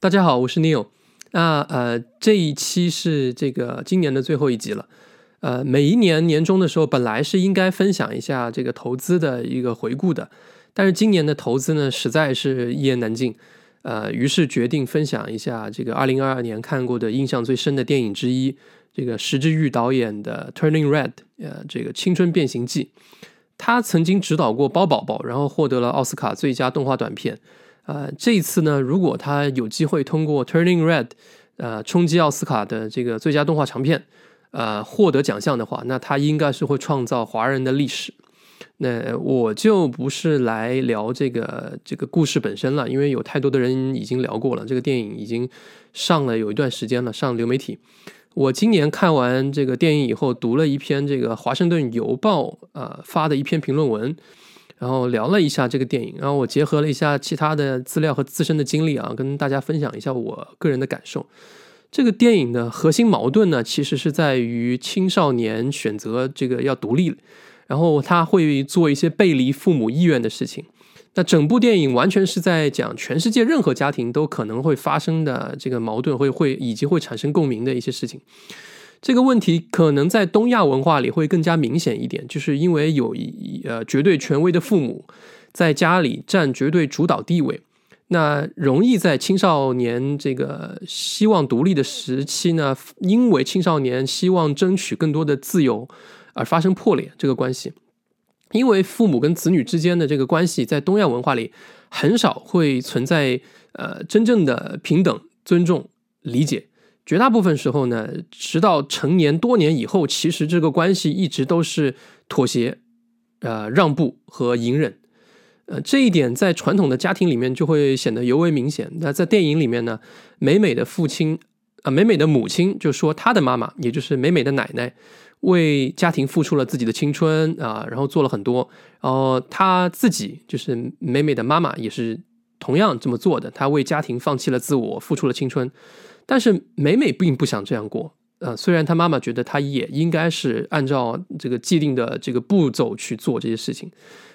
大家好，我是 Neil。那呃，这一期是这个今年的最后一集了。呃，每一年年终的时候，本来是应该分享一下这个投资的一个回顾的，但是今年的投资呢，实在是一言难尽。呃，于是决定分享一下这个二零二二年看过的印象最深的电影之一，这个石之玉导演的《Turning Red》呃，这个青春变形记。他曾经指导过《包宝宝》，然后获得了奥斯卡最佳动画短片。呃，这一次呢，如果他有机会通过《Turning Red》呃冲击奥斯卡的这个最佳动画长片，呃获得奖项的话，那他应该是会创造华人的历史。那我就不是来聊这个这个故事本身了，因为有太多的人已经聊过了。这个电影已经上了有一段时间了，上流媒体。我今年看完这个电影以后，读了一篇这个《华盛顿邮报》呃发的一篇评论文。然后聊了一下这个电影，然后我结合了一下其他的资料和自身的经历啊，跟大家分享一下我个人的感受。这个电影的核心矛盾呢，其实是在于青少年选择这个要独立，然后他会做一些背离父母意愿的事情。那整部电影完全是在讲全世界任何家庭都可能会发生的这个矛盾，会会以及会产生共鸣的一些事情。这个问题可能在东亚文化里会更加明显一点，就是因为有一呃绝对权威的父母在家里占绝对主导地位，那容易在青少年这个希望独立的时期呢，因为青少年希望争取更多的自由而发生破裂这个关系。因为父母跟子女之间的这个关系在东亚文化里很少会存在呃真正的平等、尊重、理解。绝大部分时候呢，直到成年多年以后，其实这个关系一直都是妥协、呃让步和隐忍。呃，这一点在传统的家庭里面就会显得尤为明显。那在电影里面呢，美美的父亲啊，美美的母亲就说，她的妈妈，也就是美美的奶奶，为家庭付出了自己的青春啊，然后做了很多。然后她自己就是美美的妈妈，也是同样这么做的。她为家庭放弃了自我，付出了青春。但是美美并不想这样过，呃，虽然她妈妈觉得她也应该是按照这个既定的这个步骤去做这些事情，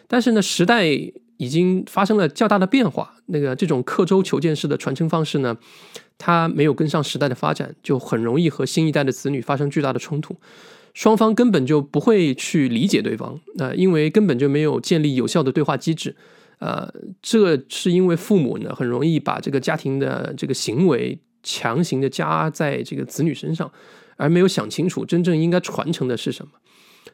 但是呢，时代已经发生了较大的变化，那个这种刻舟求剑式的传承方式呢，它没有跟上时代的发展，就很容易和新一代的子女发生巨大的冲突，双方根本就不会去理解对方，呃，因为根本就没有建立有效的对话机制，呃，这是因为父母呢很容易把这个家庭的这个行为。强行的加在这个子女身上，而没有想清楚真正应该传承的是什么。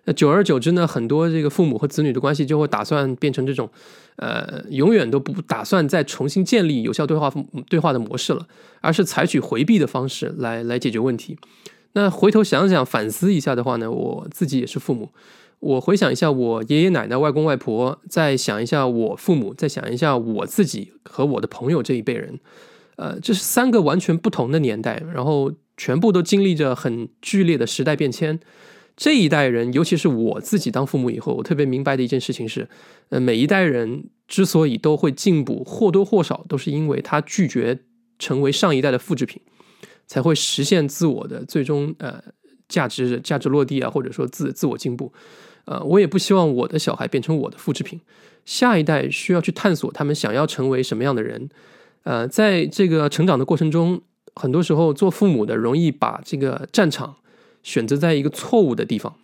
那久而久之呢，很多这个父母和子女的关系就会打算变成这种，呃，永远都不打算再重新建立有效对话对话的模式了，而是采取回避的方式来来解决问题。那回头想想反思一下的话呢，我自己也是父母，我回想一下我爷爷奶奶、外公外婆，再想一下我父母，再想一下我自己和我的朋友这一辈人。呃，这是三个完全不同的年代，然后全部都经历着很剧烈的时代变迁。这一代人，尤其是我自己当父母以后，我特别明白的一件事情是，呃，每一代人之所以都会进步，或多或少都是因为他拒绝成为上一代的复制品，才会实现自我的最终呃价值价值落地啊，或者说自自我进步。呃，我也不希望我的小孩变成我的复制品，下一代需要去探索他们想要成为什么样的人。呃，在这个成长的过程中，很多时候做父母的容易把这个战场选择在一个错误的地方。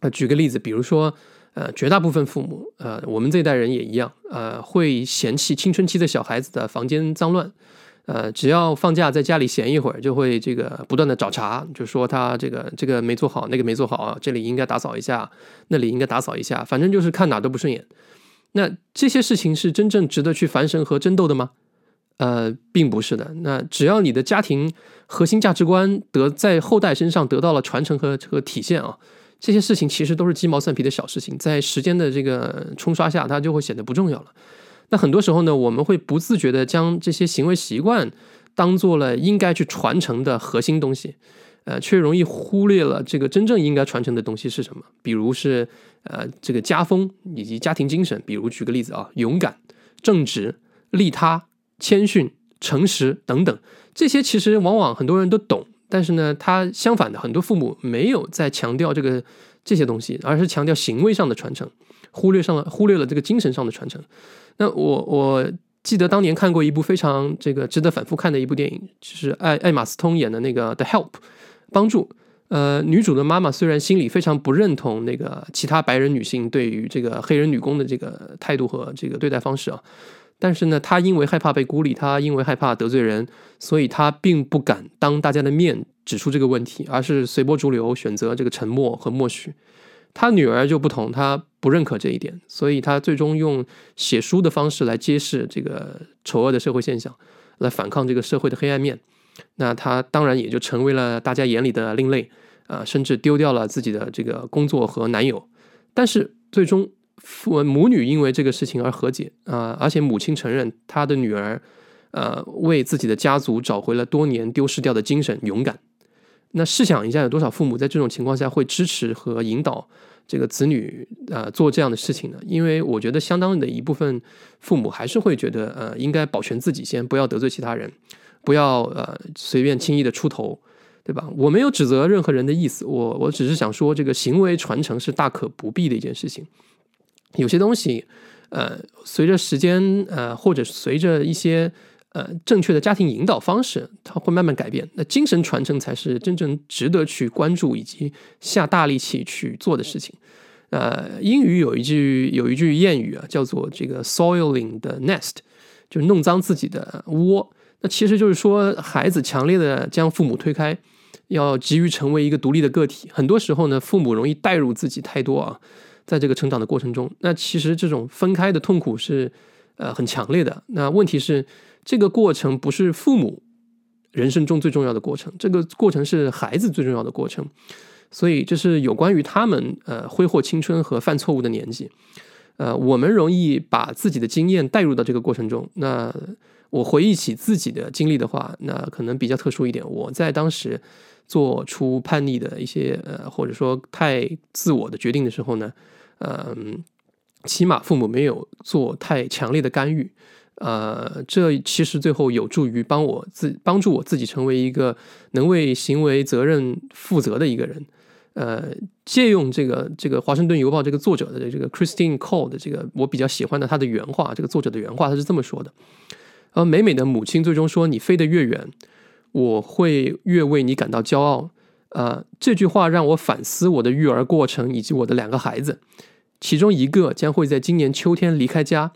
呃，举个例子，比如说，呃，绝大部分父母，呃，我们这一代人也一样，呃，会嫌弃青春期的小孩子的房间脏乱，呃，只要放假在家里闲一会儿，就会这个不断的找茬，就说他这个这个没做好，那个没做好，这里应该打扫一下，那里应该打扫一下，反正就是看哪都不顺眼。那这些事情是真正值得去烦神和争斗的吗？呃，并不是的。那只要你的家庭核心价值观得在后代身上得到了传承和和体现啊，这些事情其实都是鸡毛蒜皮的小事情，在时间的这个冲刷下，它就会显得不重要了。那很多时候呢，我们会不自觉的将这些行为习惯当做了应该去传承的核心东西，呃，却容易忽略了这个真正应该传承的东西是什么。比如是呃这个家风以及家庭精神。比如举个例子啊，勇敢、正直、利他。谦逊、诚实等等，这些其实往往很多人都懂，但是呢，他相反的，很多父母没有在强调这个这些东西，而是强调行为上的传承，忽略上了忽略了这个精神上的传承。那我我记得当年看过一部非常这个值得反复看的一部电影，就是艾艾玛斯通演的那个《The Help》，帮助。呃，女主的妈妈虽然心里非常不认同那个其他白人女性对于这个黑人女工的这个态度和这个对待方式啊，但是呢，他因为害怕被孤立，他因为害怕得罪人，所以他并不敢当大家的面指出这个问题，而是随波逐流，选择这个沉默和默许。他女儿就不同，她不认可这一点，所以她最终用写书的方式来揭示这个丑恶的社会现象，来反抗这个社会的黑暗面。那她当然也就成为了大家眼里的另类。啊，甚至丢掉了自己的这个工作和男友，但是最终父母女因为这个事情而和解啊，而且母亲承认她的女儿，呃，为自己的家族找回了多年丢失掉的精神勇敢。那试想一下，有多少父母在这种情况下会支持和引导这个子女啊做这样的事情呢？因为我觉得相当的一部分父母还是会觉得，呃，应该保全自己先，不要得罪其他人，不要呃随便轻易的出头。对吧？我没有指责任何人的意思，我我只是想说，这个行为传承是大可不必的一件事情。有些东西，呃，随着时间，呃，或者随着一些呃正确的家庭引导方式，它会慢慢改变。那精神传承才是真正值得去关注以及下大力气去做的事情。呃，英语有一句有一句谚语啊，叫做这个 “soiling the nest”，就是弄脏自己的窝。那其实就是说，孩子强烈的将父母推开。要急于成为一个独立的个体，很多时候呢，父母容易带入自己太多啊，在这个成长的过程中，那其实这种分开的痛苦是呃很强烈的。那问题是，这个过程不是父母人生中最重要的过程，这个过程是孩子最重要的过程。所以这是有关于他们呃挥霍青春和犯错误的年纪。呃，我们容易把自己的经验带入到这个过程中。那我回忆起自己的经历的话，那可能比较特殊一点。我在当时。做出叛逆的一些呃，或者说太自我的决定的时候呢，嗯，起码父母没有做太强烈的干预，呃，这其实最后有助于帮我自帮助我自己成为一个能为行为责任负责的一个人。呃，借用这个这个《华盛顿邮报》这个作者的这个 Christine Cole 的这个我比较喜欢的他的原话，这个作者的原话他是这么说的：，而美美的母亲最终说：“你飞得越远。”我会越为你感到骄傲，呃，这句话让我反思我的育儿过程以及我的两个孩子，其中一个将会在今年秋天离开家，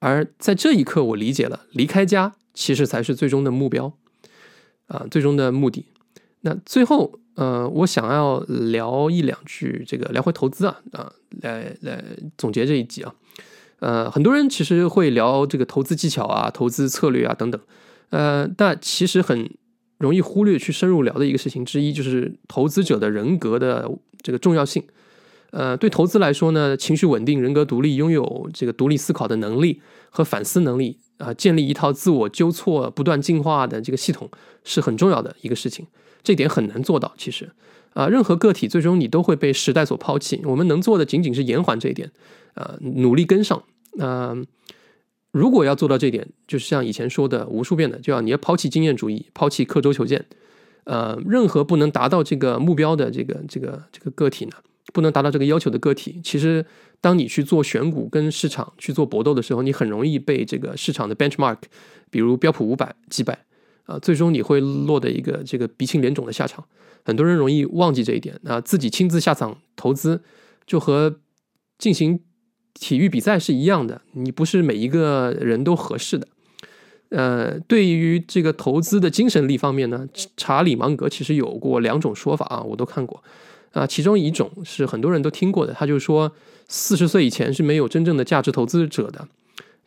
而在这一刻，我理解了离开家其实才是最终的目标，啊，最终的目的。那最后，呃，我想要聊一两句，这个聊回投资啊，啊，来来总结这一集啊，呃，很多人其实会聊这个投资技巧啊、投资策略啊等等，呃，但其实很。容易忽略去深入聊的一个事情之一，就是投资者的人格的这个重要性。呃，对投资来说呢，情绪稳定、人格独立、拥有这个独立思考的能力和反思能力啊，建立一套自我纠错、不断进化的这个系统是很重要的一个事情。这点很难做到，其实啊，任何个体最终你都会被时代所抛弃。我们能做的仅仅是延缓这一点，啊，努力跟上。那。如果要做到这点，就是像以前说的无数遍的，就要你要抛弃经验主义，抛弃刻舟求剑。呃，任何不能达到这个目标的这个这个这个个体呢，不能达到这个要求的个体，其实当你去做选股跟市场去做搏斗的时候，你很容易被这个市场的 benchmark，比如标普五百击败啊，最终你会落得一个这个鼻青脸肿的下场。很多人容易忘记这一点啊，自己亲自下场投资，就和进行。体育比赛是一样的，你不是每一个人都合适的。呃，对于这个投资的精神力方面呢，查理芒格其实有过两种说法啊，我都看过啊。其中一种是很多人都听过的，他就说四十岁以前是没有真正的价值投资者的。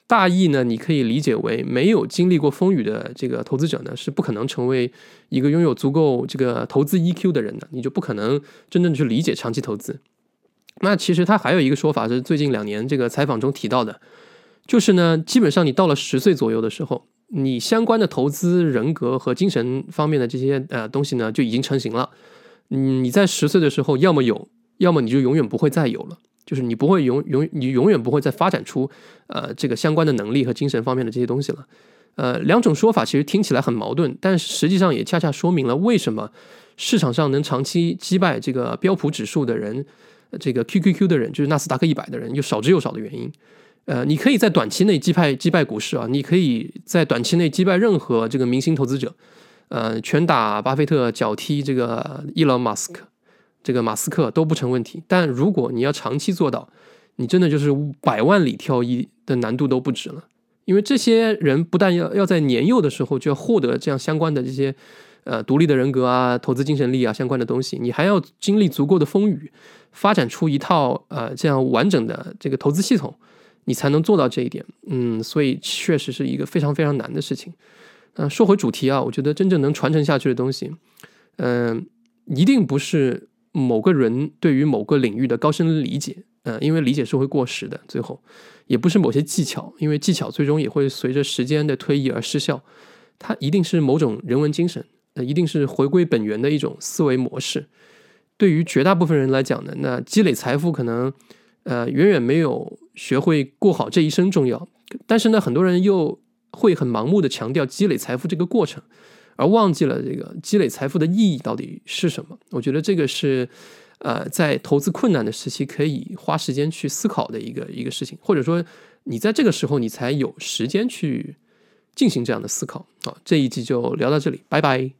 大意呢，你可以理解为没有经历过风雨的这个投资者呢，是不可能成为一个拥有足够这个投资 EQ 的人的，你就不可能真正去理解长期投资。那其实他还有一个说法是最近两年这个采访中提到的，就是呢，基本上你到了十岁左右的时候，你相关的投资人格和精神方面的这些呃东西呢就已经成型了。你在十岁的时候，要么有，要么你就永远不会再有了，就是你不会永永你永远不会再发展出呃这个相关的能力和精神方面的这些东西了。呃，两种说法其实听起来很矛盾，但实际上也恰恰说明了为什么市场上能长期击败这个标普指数的人。这个 QQQ 的人就是纳斯达克一百的人，又少之又少的原因。呃，你可以在短期内击败击败股市啊，你可以在短期内击败任何这个明星投资者，呃，拳打巴菲特，脚踢这个伊隆马斯克，这个马斯克都不成问题。但如果你要长期做到，你真的就是百万里挑一的难度都不止了。因为这些人不但要要在年幼的时候就要获得这样相关的这些呃独立的人格啊、投资精神力啊相关的东西，你还要经历足够的风雨，发展出一套呃这样完整的这个投资系统。你才能做到这一点，嗯，所以确实是一个非常非常难的事情。呃，说回主题啊，我觉得真正能传承下去的东西，嗯，一定不是某个人对于某个领域的高深理解，呃，因为理解是会过时的，最后也不是某些技巧，因为技巧最终也会随着时间的推移而失效。它一定是某种人文精神，那，一定是回归本源的一种思维模式。对于绝大部分人来讲呢，那积累财富可能。呃，远远没有学会过好这一生重要。但是呢，很多人又会很盲目的强调积累财富这个过程，而忘记了这个积累财富的意义到底是什么。我觉得这个是呃，在投资困难的时期可以花时间去思考的一个一个事情，或者说你在这个时候你才有时间去进行这样的思考。好，这一集就聊到这里，拜拜。